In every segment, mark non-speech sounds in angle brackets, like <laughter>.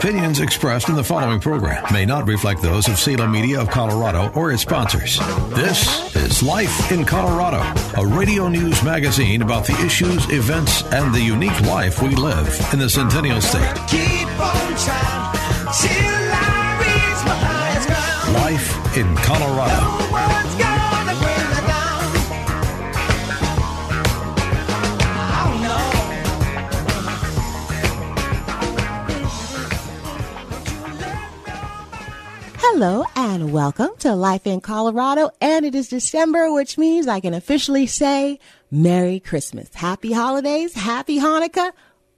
Opinions expressed in the following program may not reflect those of Salem Media of Colorado or its sponsors. This is Life in Colorado, a radio news magazine about the issues, events, and the unique life we live in the Centennial State. Life in Colorado. Hello and welcome to Life in Colorado. And it is December, which means I can officially say Merry Christmas, Happy Holidays, Happy Hanukkah,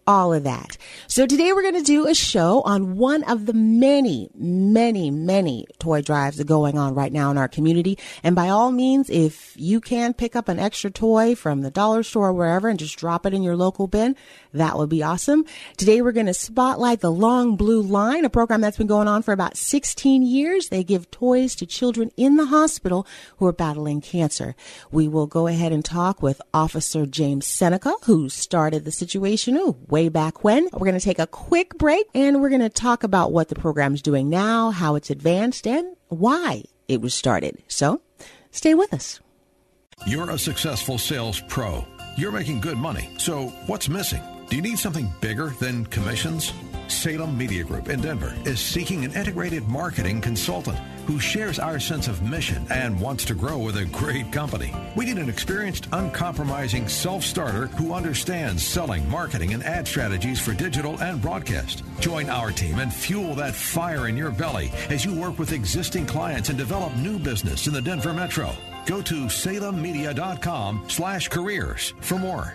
all of that. So today we're going to do a show on one of the many, many, many toy drives that are going on right now in our community. And by all means, if you can pick up an extra toy from the dollar store or wherever and just drop it in your local bin, that would be awesome. Today we're going to spotlight the Long Blue Line, a program that's been going on for about 16 years. They give toys to children in the hospital who are battling cancer. We will go ahead and talk with Officer James Seneca, who started the situation oh, way back when. We're going to take a quick break and we're going to talk about what the program's doing now, how it's advanced, and why it was started. So stay with us. You're a successful sales pro. You're making good money. So what's missing? Do you need something bigger than commissions? Salem Media Group in Denver is seeking an integrated marketing consultant who shares our sense of mission and wants to grow with a great company. We need an experienced, uncompromising self starter who understands selling, marketing, and ad strategies for digital and broadcast. Join our team and fuel that fire in your belly as you work with existing clients and develop new business in the Denver metro. Go to salemmedia.com slash careers for more.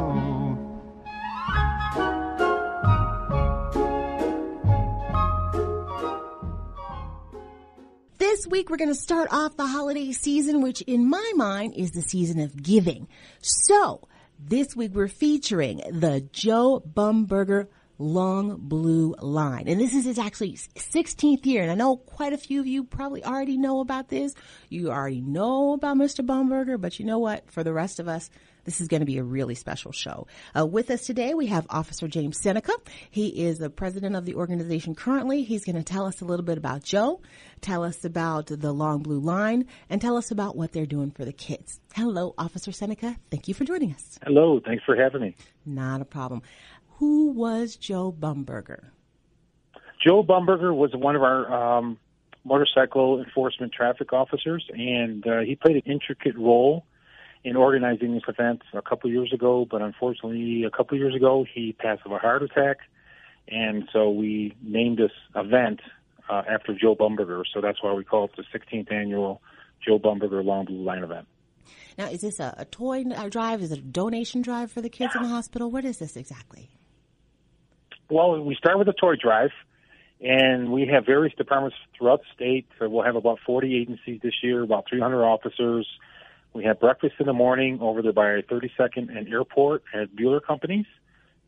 This week, we're going to start off the holiday season, which in my mind is the season of giving. So, this week we're featuring the Joe Bumberger Long Blue Line. And this is its actually 16th year. And I know quite a few of you probably already know about this. You already know about Mr. Bumberger, but you know what? For the rest of us, this is going to be a really special show. Uh, with us today, we have Officer James Seneca. He is the president of the organization currently. He's going to tell us a little bit about Joe, tell us about the Long Blue Line, and tell us about what they're doing for the kids. Hello, Officer Seneca. Thank you for joining us. Hello. Thanks for having me. Not a problem. Who was Joe Bumberger? Joe Bumberger was one of our um, motorcycle enforcement traffic officers, and uh, he played an intricate role in organizing this event a couple years ago. But unfortunately, a couple years ago, he passed of a heart attack, and so we named this event uh, after Joe Bumberger. So that's why we call it the 16th annual Joe Bumberger Long Blue Line event. Now, is this a, a toy drive? Is it a donation drive for the kids in the hospital? What is this exactly? Well, we start with a toy drive, and we have various departments throughout the state. So we'll have about 40 agencies this year, about 300 officers, We have breakfast in the morning over there by 32nd and Airport at Bueller Companies.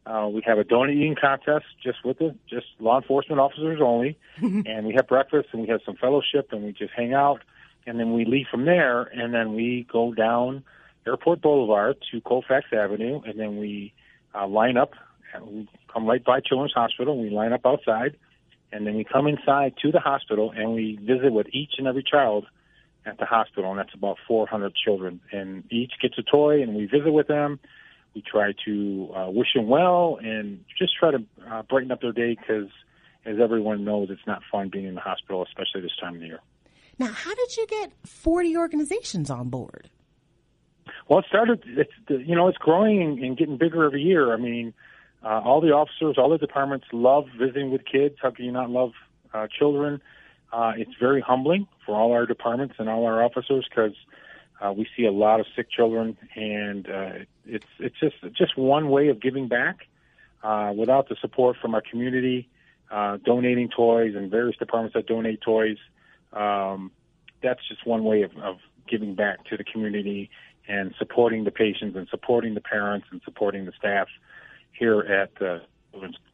Uh, we have a donut eating contest just with the just law enforcement officers only, <laughs> and we have breakfast and we have some fellowship and we just hang out, and then we leave from there and then we go down Airport Boulevard to Colfax Avenue and then we uh, line up. And we come right by Children's Hospital. And we line up outside, and then we come inside to the hospital and we visit with each and every child at the hospital, and that's about 400 children. And each gets a toy, and we visit with them we try to uh, wish them well and just try to uh, brighten up their day because, as everyone knows, it's not fun being in the hospital, especially this time of the year. Now, how did you get 40 organizations on board? Well, it started, it's, you know, it's growing and getting bigger every year. I mean, uh, all the officers, all the departments love visiting with kids. How can you not love uh, children? Uh, it's very humbling for all our departments and all our officers because uh, we see a lot of sick children, and uh, it's it's just just one way of giving back. Uh, without the support from our community, uh, donating toys and various departments that donate toys, um, that's just one way of, of giving back to the community and supporting the patients and supporting the parents and supporting the staff here at the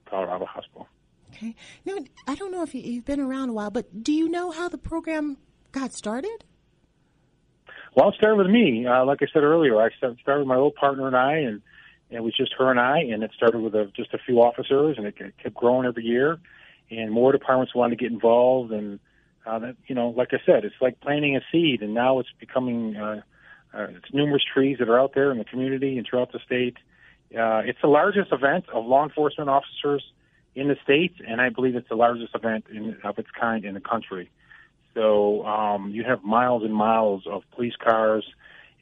Colorado Hospital. Okay. Now, I don't know if you've been around a while, but do you know how the program got started? Well, it started with me. Uh, like I said earlier, I started with my old partner and I, and it was just her and I, and it started with a, just a few officers, and it kept growing every year, and more departments wanted to get involved, and uh, that, you know, like I said, it's like planting a seed, and now it's becoming uh, uh, it's numerous trees that are out there in the community and throughout the state. Uh, it's the largest event of law enforcement officers in the states, and I believe it's the largest event in, of its kind in the country. So um, you have miles and miles of police cars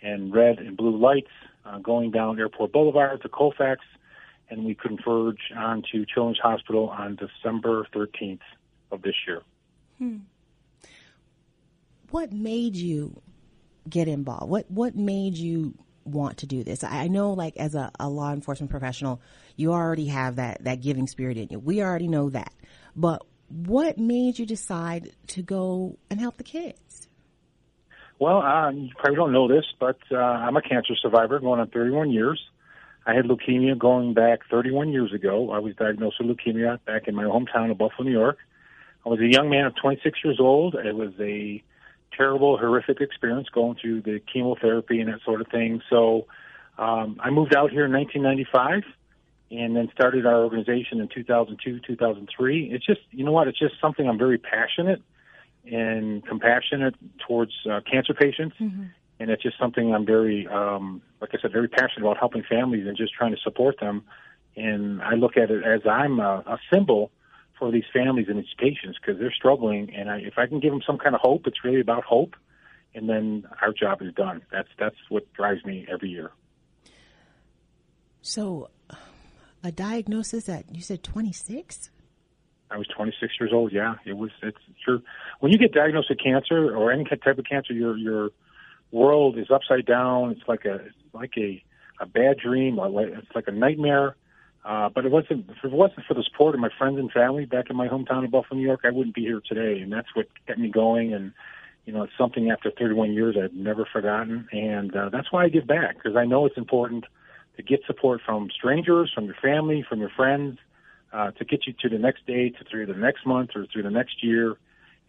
and red and blue lights uh, going down Airport Boulevard to Colfax, and we converge onto Children's Hospital on December 13th of this year. Hmm. What made you get involved? What what made you want to do this? I know, like as a, a law enforcement professional, you already have that that giving spirit in you. We already know that, but what made you decide to go and help the kids? Well, uh, you probably don't know this, but uh, I'm a cancer survivor going on 31 years. I had leukemia going back 31 years ago. I was diagnosed with leukemia back in my hometown of Buffalo, New York. I was a young man of 26 years old. It was a terrible, horrific experience going through the chemotherapy and that sort of thing. So um, I moved out here in 1995 and then started our organization in 2002, 2003. It's just, you know what, it's just something I'm very passionate and compassionate towards uh, cancer patients. Mm-hmm. And it's just something I'm very, um, like I said, very passionate about helping families and just trying to support them. And I look at it as I'm a, a symbol for these families and these patients because they're struggling. And I, if I can give them some kind of hope, it's really about hope. And then our job is done. That's that's what drives me every year. So, a diagnosis at you said 26 i was 26 years old yeah it was it's sure when you get diagnosed with cancer or any type of cancer your your world is upside down it's like a like a a bad dream it's like a nightmare uh, but it wasn't if it wasn't for the support of my friends and family back in my hometown of Buffalo, New York, I wouldn't be here today. And that's what kept me going. And you know, it's something after 31 years I've never forgotten. And uh, that's why I give back because I know it's important to get support from strangers, from your family, from your friends, uh, to get you to the next day, to through the next month, or through the next year.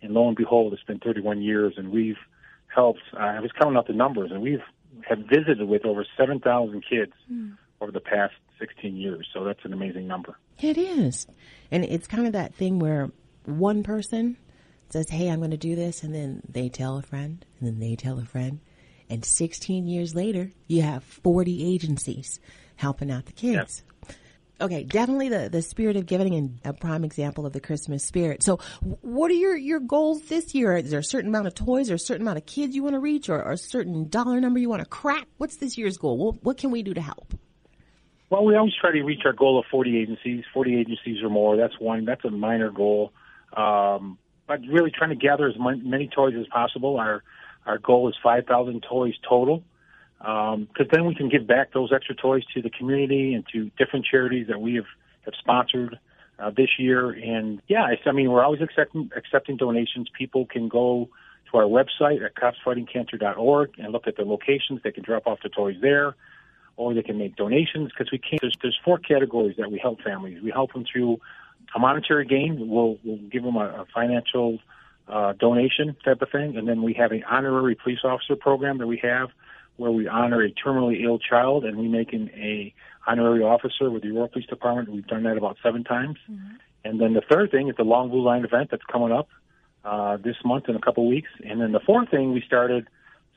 And lo and behold, it's been 31 years, and we've helped. Uh, I was counting out the numbers, and we've have visited with over 7,000 kids mm. over the past 16 years. So that's an amazing number. It is, and it's kind of that thing where one person says, "Hey, I'm going to do this," and then they tell a friend, and then they tell a friend, and 16 years later, you have 40 agencies helping out the kids. Okay, definitely the, the spirit of giving and a prime example of the Christmas spirit. So, what are your, your goals this year? Is there a certain amount of toys or a certain amount of kids you want to reach or, or a certain dollar number you want to crack? What's this year's goal? What, what can we do to help? Well, we always try to reach our goal of 40 agencies, 40 agencies or more. That's one, that's a minor goal. Um, but really trying to gather as many toys as possible. Our, our goal is 5,000 toys total, because um, then we can give back those extra toys to the community and to different charities that we have, have sponsored uh, this year. And yeah, I mean, we're always accepting, accepting donations. People can go to our website at copsfightingcancer.org and look at the locations. They can drop off the toys there, or they can make donations because we can't. There's, there's four categories that we help families. We help them through a monetary gain. We'll, we'll give them a, a financial uh, donation type of thing, and then we have an honorary police officer program that we have where we honor a terminally ill child and we make him a honorary officer with the Aurora Police Department. We've done that about seven times. Mm-hmm. And then the third thing is the Long Blue Line event that's coming up uh, this month in a couple of weeks. And then the fourth thing we started,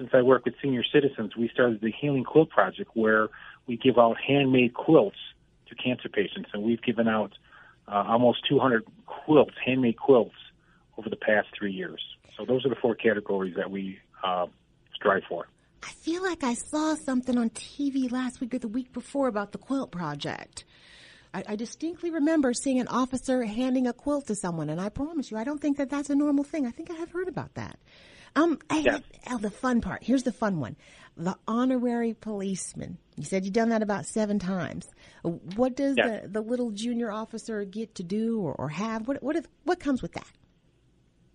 since I work with senior citizens, we started the Healing Quilt Project where we give out handmade quilts to cancer patients. And we've given out uh, almost 200 quilts, handmade quilts, over the past three years. So those are the four categories that we uh, strive for. I feel like I saw something on TV last week or the week before about the quilt project. I, I, distinctly remember seeing an officer handing a quilt to someone, and I promise you, I don't think that that's a normal thing. I think I have heard about that. Um, yeah. oh, the fun part. Here's the fun one: the honorary policeman. You said you've done that about seven times. What does yeah. the, the little junior officer get to do or, or have? What what if, what comes with that?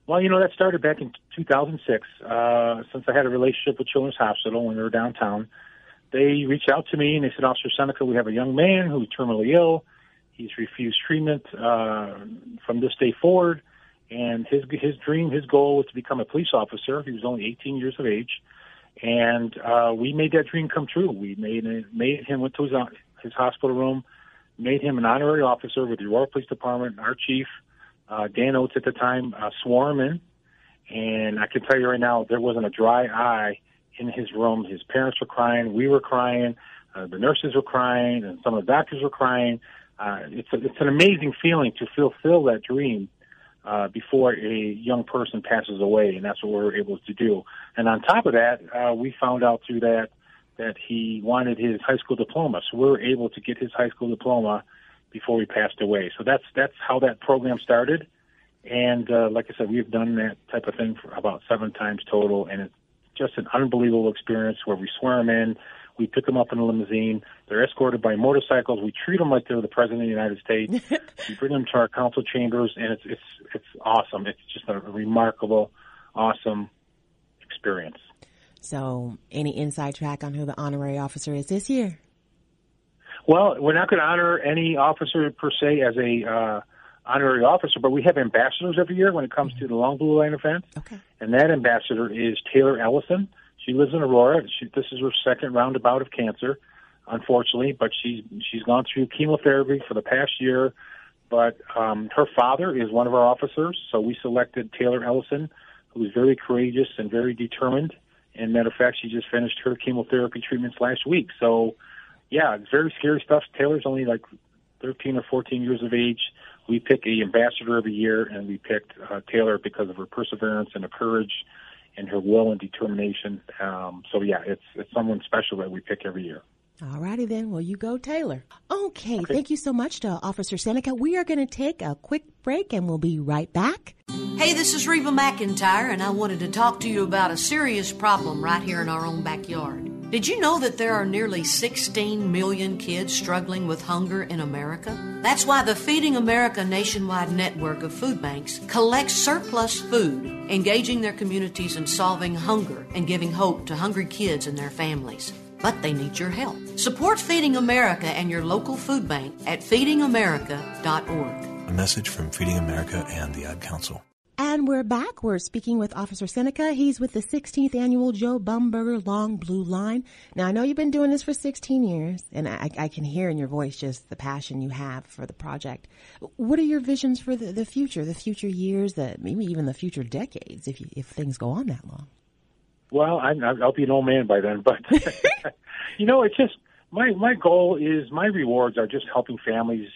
Well, you know, that started back in 2006. Uh, since I had a relationship with Children's Hospital when we were downtown, they reached out to me and they said, Officer Seneca, we have a young man who's terminally ill. He's refused treatment uh, from this day forward, and his his dream, his goal was to become a police officer. He was only 18 years of age, and uh, we made that dream come true. We made made him went to his his hospital room, made him an honorary officer with the Aurora Police Department. Our chief uh, Dan Oates at the time uh, swore him in, and I can tell you right now, there wasn't a dry eye in his room. His parents were crying, we were crying, uh, the nurses were crying, and some of the doctors were crying. Uh, it's a, it's an amazing feeling to fulfill that dream uh, before a young person passes away, and that's what we were able to do. And on top of that, uh, we found out through that that he wanted his high school diploma, so we were able to get his high school diploma before he passed away. So that's that's how that program started. And uh, like I said, we've done that type of thing for about seven times total, and it's just an unbelievable experience where we swear them in, we pick them up in a limousine, they're escorted by motorcycles, we treat them like they're the president of the United States, <laughs> we bring them to our council chambers, and it's it's it's awesome. It's just a remarkable, awesome experience. So, any inside track on who the honorary officer is this year? Well, we're not going to honor any officer per se as a uh, honorary officer, but we have ambassadors every year when it comes to the Long Blue Line event. Okay. And that ambassador is Taylor Ellison. She lives in Aurora. She, this is her second roundabout of cancer, unfortunately, but she's she's gone through chemotherapy for the past year. But um, her father is one of our officers, so we selected Taylor Ellison, who is very courageous and very determined. And matter of fact, she just finished her chemotherapy treatments last week. So yeah, it's very scary stuff. Taylor's only like 13 or 14 years of age. We pick a ambassador every year, and we picked uh, Taylor because of her perseverance and her courage and her will and determination. Um, so yeah, it's it's someone special that we pick every year. All righty then. Well, you go, Taylor. Okay, okay. Thank you so much to Officer Seneca. We are going to take a quick break and we'll be right back. Hey, this is Reba McEntire, and I wanted to talk to you about a serious problem right here in our own backyard. Did you know that there are nearly 16 million kids struggling with hunger in America? That's why the Feeding America nationwide network of food banks collects surplus food, engaging their communities in solving hunger and giving hope to hungry kids and their families. But they need your help. Support Feeding America and your local food bank at feedingamerica.org. A message from Feeding America and the Ad Council. And we're back. We're speaking with Officer Seneca. He's with the 16th annual Joe Bumberger Long Blue Line. Now, I know you've been doing this for 16 years, and I, I, can hear in your voice just the passion you have for the project. What are your visions for the, the future, the future years, the, maybe even the future decades, if, you, if things go on that long? Well, I, I'll be an old man by then, but <laughs> <laughs> you know, it's just my my goal is my rewards are just helping families,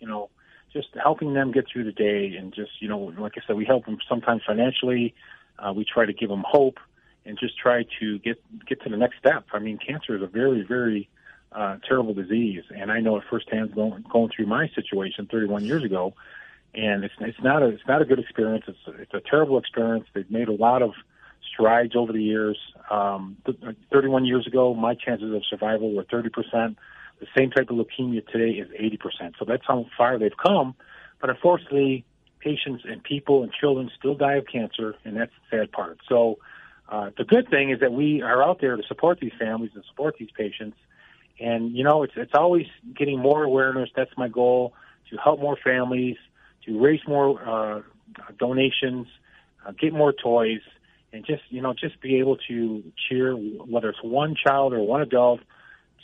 you know, just helping them get through the day and just you know like i said we help them sometimes financially. Uh, we try to give them hope and just try to get get to the next step. I mean cancer is a very very uh, terrible disease. And i know it firsthand going going through my situation 31 years ago. And it's it's not a it's not a good experience. It's it's a terrible experience. They've made a lot of strides over the years. Um th- 31 years ago my chances of survival were 30 percent the same type of leukemia today is 80%. So that's how far they've come. But unfortunately, patients and people and children still die of cancer, and that's the sad part. So uh, the good thing is that we are out there to support these families and support these patients. And you know, it's it's always getting more awareness. That's my goal to help more families, to raise more uh, donations, uh, get more toys, and just you know just be able to cheer whether it's one child or one adult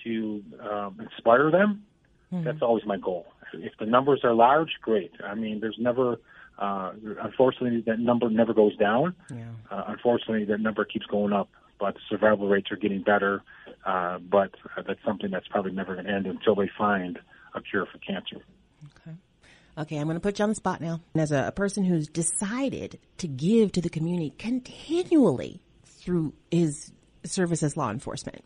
to um, inspire them. Mm-hmm. That's always my goal. If the numbers are large, great. I mean, there's never uh, unfortunately, that number never goes down. Yeah. Uh, unfortunately, that number keeps going up, but survival rates are getting better. Uh, but uh, that's something that's probably never going to end until they find a cure for cancer. Okay. Okay, I'm going to put you on the spot now. As a, a person who's decided to give to the community continually through his service as law enforcement,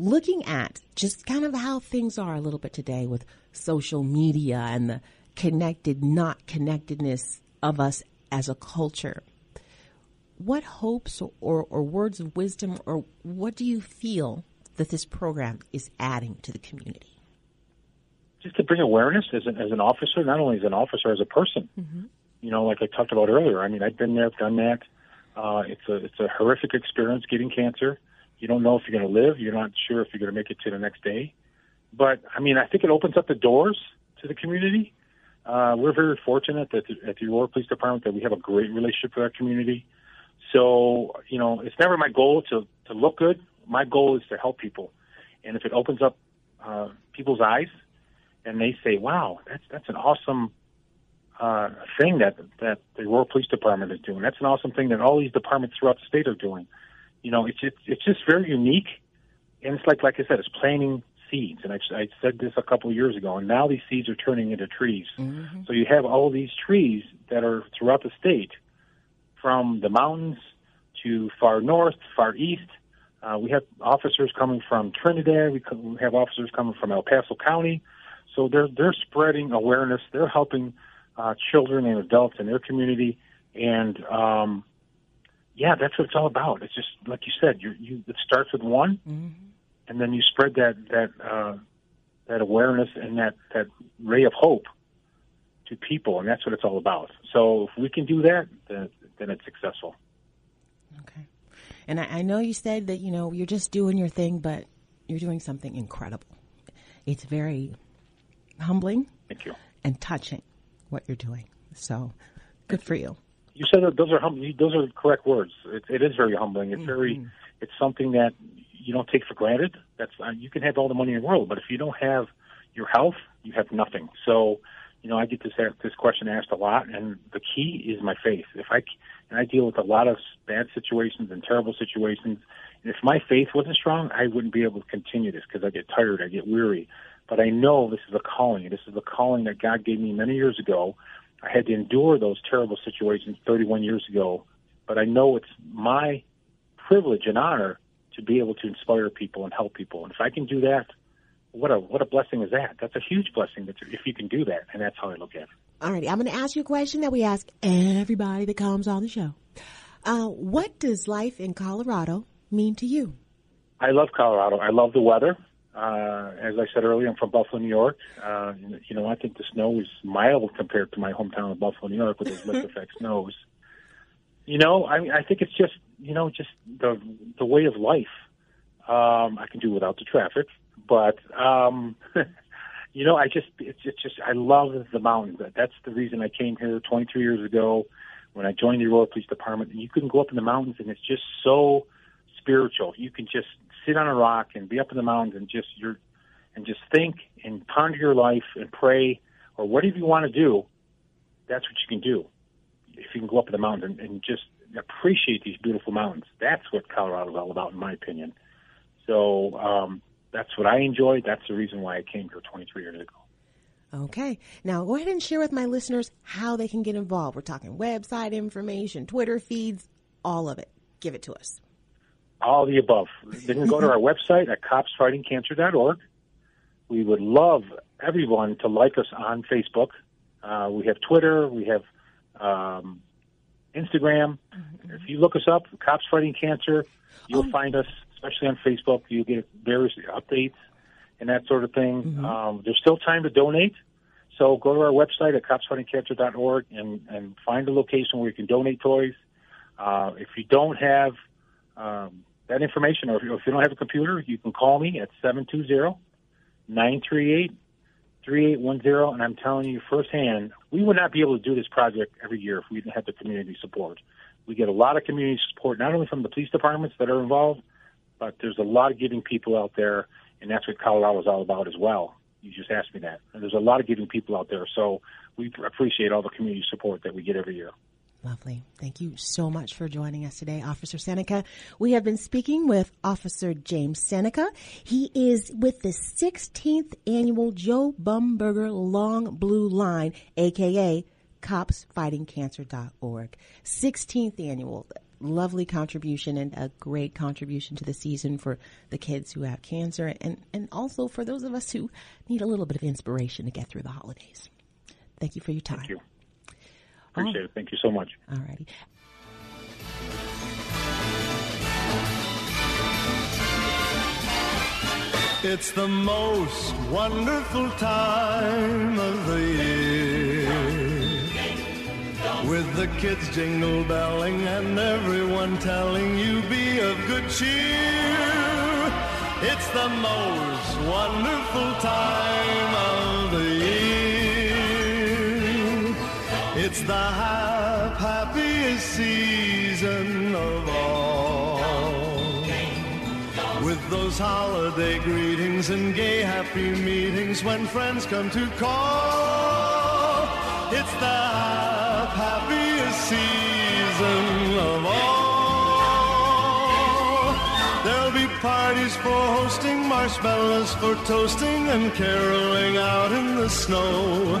looking at just kind of how things are a little bit today with social media and the connected, not connectedness of us as a culture. What hopes or, or words of wisdom, or what do you feel that this program is adding to the community? Just to bring awareness as an, as an officer, not only as an officer, as a person. Mm-hmm. You know, like I talked about earlier. I mean, I've been there, I've done that. Uh, it's a it's a horrific experience getting cancer. You don't know if you're going to live. You're not sure if you're going to make it to the next day. But I mean, I think it opens up the doors to the community. Uh, we're very fortunate that at the Aurora Police Department that we have a great relationship with our community. So, you know, it's never my goal to, to look good. My goal is to help people. And if it opens up uh, people's eyes and they say, wow, that's, that's an awesome uh, thing that, that the Aurora Police Department is doing. That's an awesome thing that all these departments throughout the state are doing. You know, it's, it's, it's just very unique. And it's like, like I said, it's planting seeds, and I, I said this a couple of years ago, and now these seeds are turning into trees. Mm-hmm. So you have all these trees that are throughout the state, from the mountains to far north, far east. Uh, we have officers coming from Trinidad. We, we have officers coming from El Paso County. So they're they're spreading awareness. They're helping uh, children and adults in their community, and um, yeah, that's what it's all about. It's just like you said. You, you it starts with one, mm-hmm and then you spread that that uh, that awareness and that that ray of hope to people, and that's what it's all about. So if we can do that, then, then it's successful. Okay. And I, I know you said that you know you're just doing your thing, but you're doing something incredible. It's very humbling. Thank you. And touching what you're doing. So good for you. You said that those are hum- those are correct words. It, it is very humbling. It's mm-hmm. very it's something that you don't take for granted. That's uh, you can have all the money in the world, but if you don't have your health, you have nothing. So, you know, I get this this question asked a lot, and the key is my faith. If I and I deal with a lot of bad situations and terrible situations, and if my faith wasn't strong, I wouldn't be able to continue this because I get tired, I get weary. But I know this is a calling. This is a calling that God gave me many years ago. I had to endure those terrible situations 31 years ago, but I know it's my privilege and honor to be able to inspire people and help people. And if I can do that, what a what a blessing is that? That's a huge blessing that if you can do that, and that's how I look at it. All right, I'm going to ask you a question that we ask everybody that comes on the show. Uh, what does life in Colorado mean to you? I love Colorado. I love the weather. Uh, as I said earlier, I'm from Buffalo, New York. Uh, you know, I think the snow is mild compared to my hometown of Buffalo, New York, with those lift <laughs> effect snows. You know, I I think it's just you know just the the way of life. Um, I can do without the traffic, but um, <laughs> you know, I just it's, it's just I love the mountains. That's the reason I came here 23 years ago when I joined the Aurora Police Department. And you can go up in the mountains, and it's just so spiritual. You can just sit on a rock and be up in the mountains and just you're and just think and ponder your life and pray or whatever you want to do. That's what you can do if you can go up in the mountains and, and just appreciate these beautiful mountains. That's what Colorado is all about, in my opinion. So um, that's what I enjoy. That's the reason why I came here 23 years ago. Okay. Now go ahead and share with my listeners how they can get involved. We're talking website information, Twitter feeds, all of it. Give it to us. All the above. They can go to our <laughs> website at copsfightingcancer.org. We would love everyone to like us on Facebook. Uh, we have Twitter. We have um, Instagram. Mm-hmm. If you look us up, Cops Fighting Cancer, you'll oh. find us, especially on Facebook. You get various updates and that sort of thing. Mm-hmm. Um, there's still time to donate. So go to our website at copsfightingcancer.org and, and find a location where you can donate toys. Uh, if you don't have um, that information or if you, if you don't have a computer, you can call me at 720 938 3810. And I'm telling you firsthand, we would not be able to do this project every year if we didn't have the community support. We get a lot of community support, not only from the police departments that are involved, but there's a lot of giving people out there, and that's what Colorado is all about as well. You just asked me that. And there's a lot of giving people out there, so we appreciate all the community support that we get every year. Lovely. Thank you so much for joining us today, Officer Seneca. We have been speaking with Officer James Seneca. He is with the 16th annual Joe Bumberger Long Blue Line, aka copsfightingcancer.org. 16th annual. Lovely contribution and a great contribution to the season for the kids who have cancer and, and also for those of us who need a little bit of inspiration to get through the holidays. Thank you for your time. Thank. Appreciate oh. it. Thank you so much. All righty. It's the most wonderful time of the year. With the kids jingle belling and everyone telling you be of good cheer. It's the most wonderful time of It's the hap- happiest season of all. With those holiday greetings and gay happy meetings when friends come to call. It's the happiest season of all. There'll be parties for hosting, marshmallows for toasting, and caroling out in the snow.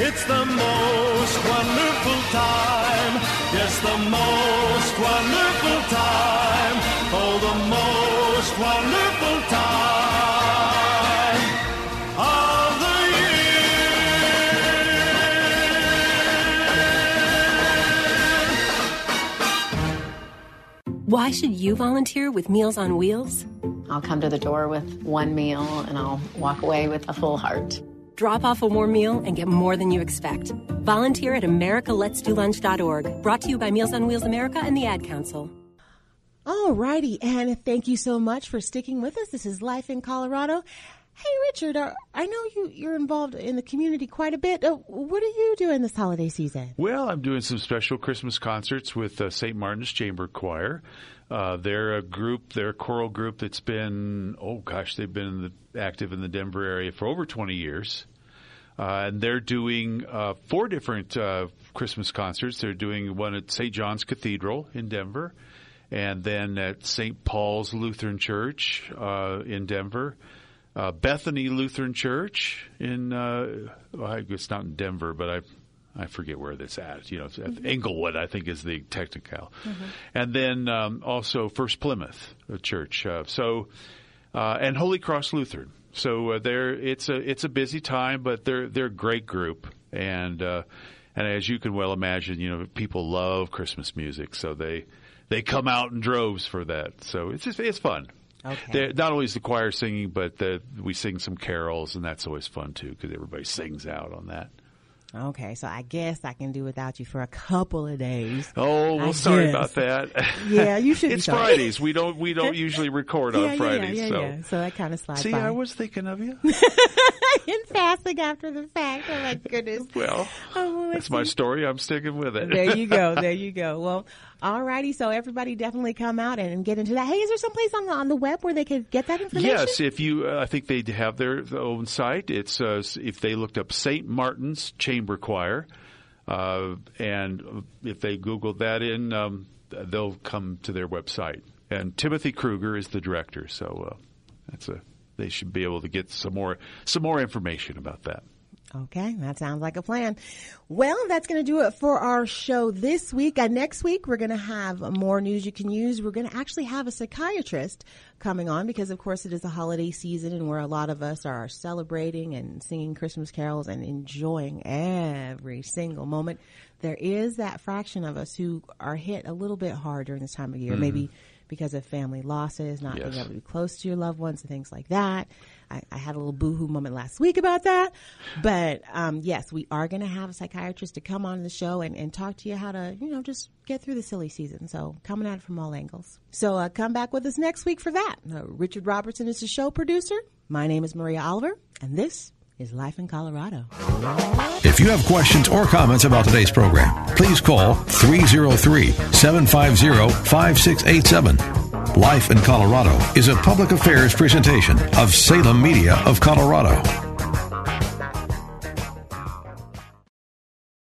It's the most wonderful time Yes, the most wonderful time. Oh, the most wonderful time of the year. Why should you volunteer with Meals on Wheels? I'll come to the door with one meal and I'll walk away with a full heart. Drop off a warm meal and get more than you expect. Volunteer at americaletsdolunch.org. Brought to you by Meals on Wheels America and the Ad Council. All righty, and thank you so much for sticking with us. This is Life in Colorado. Hey, Richard, uh, I know you, you're involved in the community quite a bit. Uh, what are you doing this holiday season? Well, I'm doing some special Christmas concerts with uh, St. Martin's Chamber Choir. Uh, they're a group, they're a choral group that's been, oh gosh, they've been in the, active in the Denver area for over 20 years. Uh, and they're doing uh, four different uh, Christmas concerts. They're doing one at St. John's Cathedral in Denver, and then at St. Paul's Lutheran Church uh, in Denver, Bethany Lutheran Church in, well, it's not in Denver, but I I forget where that's at. You know, mm-hmm. Englewood, I think, is the technical, mm-hmm. and then um, also First Plymouth Church. Uh, so, uh, and Holy Cross Lutheran. So uh, they're it's a it's a busy time, but they're they're a great group, and uh, and as you can well imagine, you know, people love Christmas music, so they they come out in droves for that. So it's just, it's fun. Okay. not only is the choir singing, but the, we sing some carols, and that's always fun too because everybody sings out on that. Okay, so I guess I can do without you for a couple of days. Oh, well, I sorry guess. about that. <laughs> Yeah, you should <laughs> it's. Fridays. We don't we don't <laughs> usually record Yeah, on yeah, Fridays. yeah, yeah, so yeah. So that kind of slides see, by. I was thinking of you. in passing after the fact. Oh my goodness. Well, Oh, well, that's my story. I'm sticking with it. There you go. There you go. Well, alrighty. So everybody definitely come out and get into that. Hey, is there some place on the on the web where they could get that information? Yes, if you, uh, I think they have their, their own site. It's uh, if they looked up St. Martin's Chamber Choir, uh, and if they Googled that in, um, they'll come to their website. And Timothy Krueger is the director, so uh, that's a. They should be able to get some more some more information about that. Okay, that sounds like a plan. Well, that's going to do it for our show this week. Uh, next week, we're going to have more news you can use. We're going to actually have a psychiatrist coming on because, of course, it is the holiday season and where a lot of us are celebrating and singing Christmas carols and enjoying every single moment. There is that fraction of us who are hit a little bit hard during this time of year, Mhm. maybe because of family losses, not being able to be close to your loved ones and things like that. I, I had a little boohoo moment last week about that. But um, yes, we are going to have a psychiatrist to come on the show and, and talk to you how to, you know, just get through the silly season. So coming at it from all angles. So uh, come back with us next week for that. Uh, Richard Robertson is the show producer. My name is Maria Oliver, and this is Life in Colorado. If you have questions or comments about today's program, please call 303 750 5687. Life in Colorado is a public affairs presentation of Salem Media of Colorado.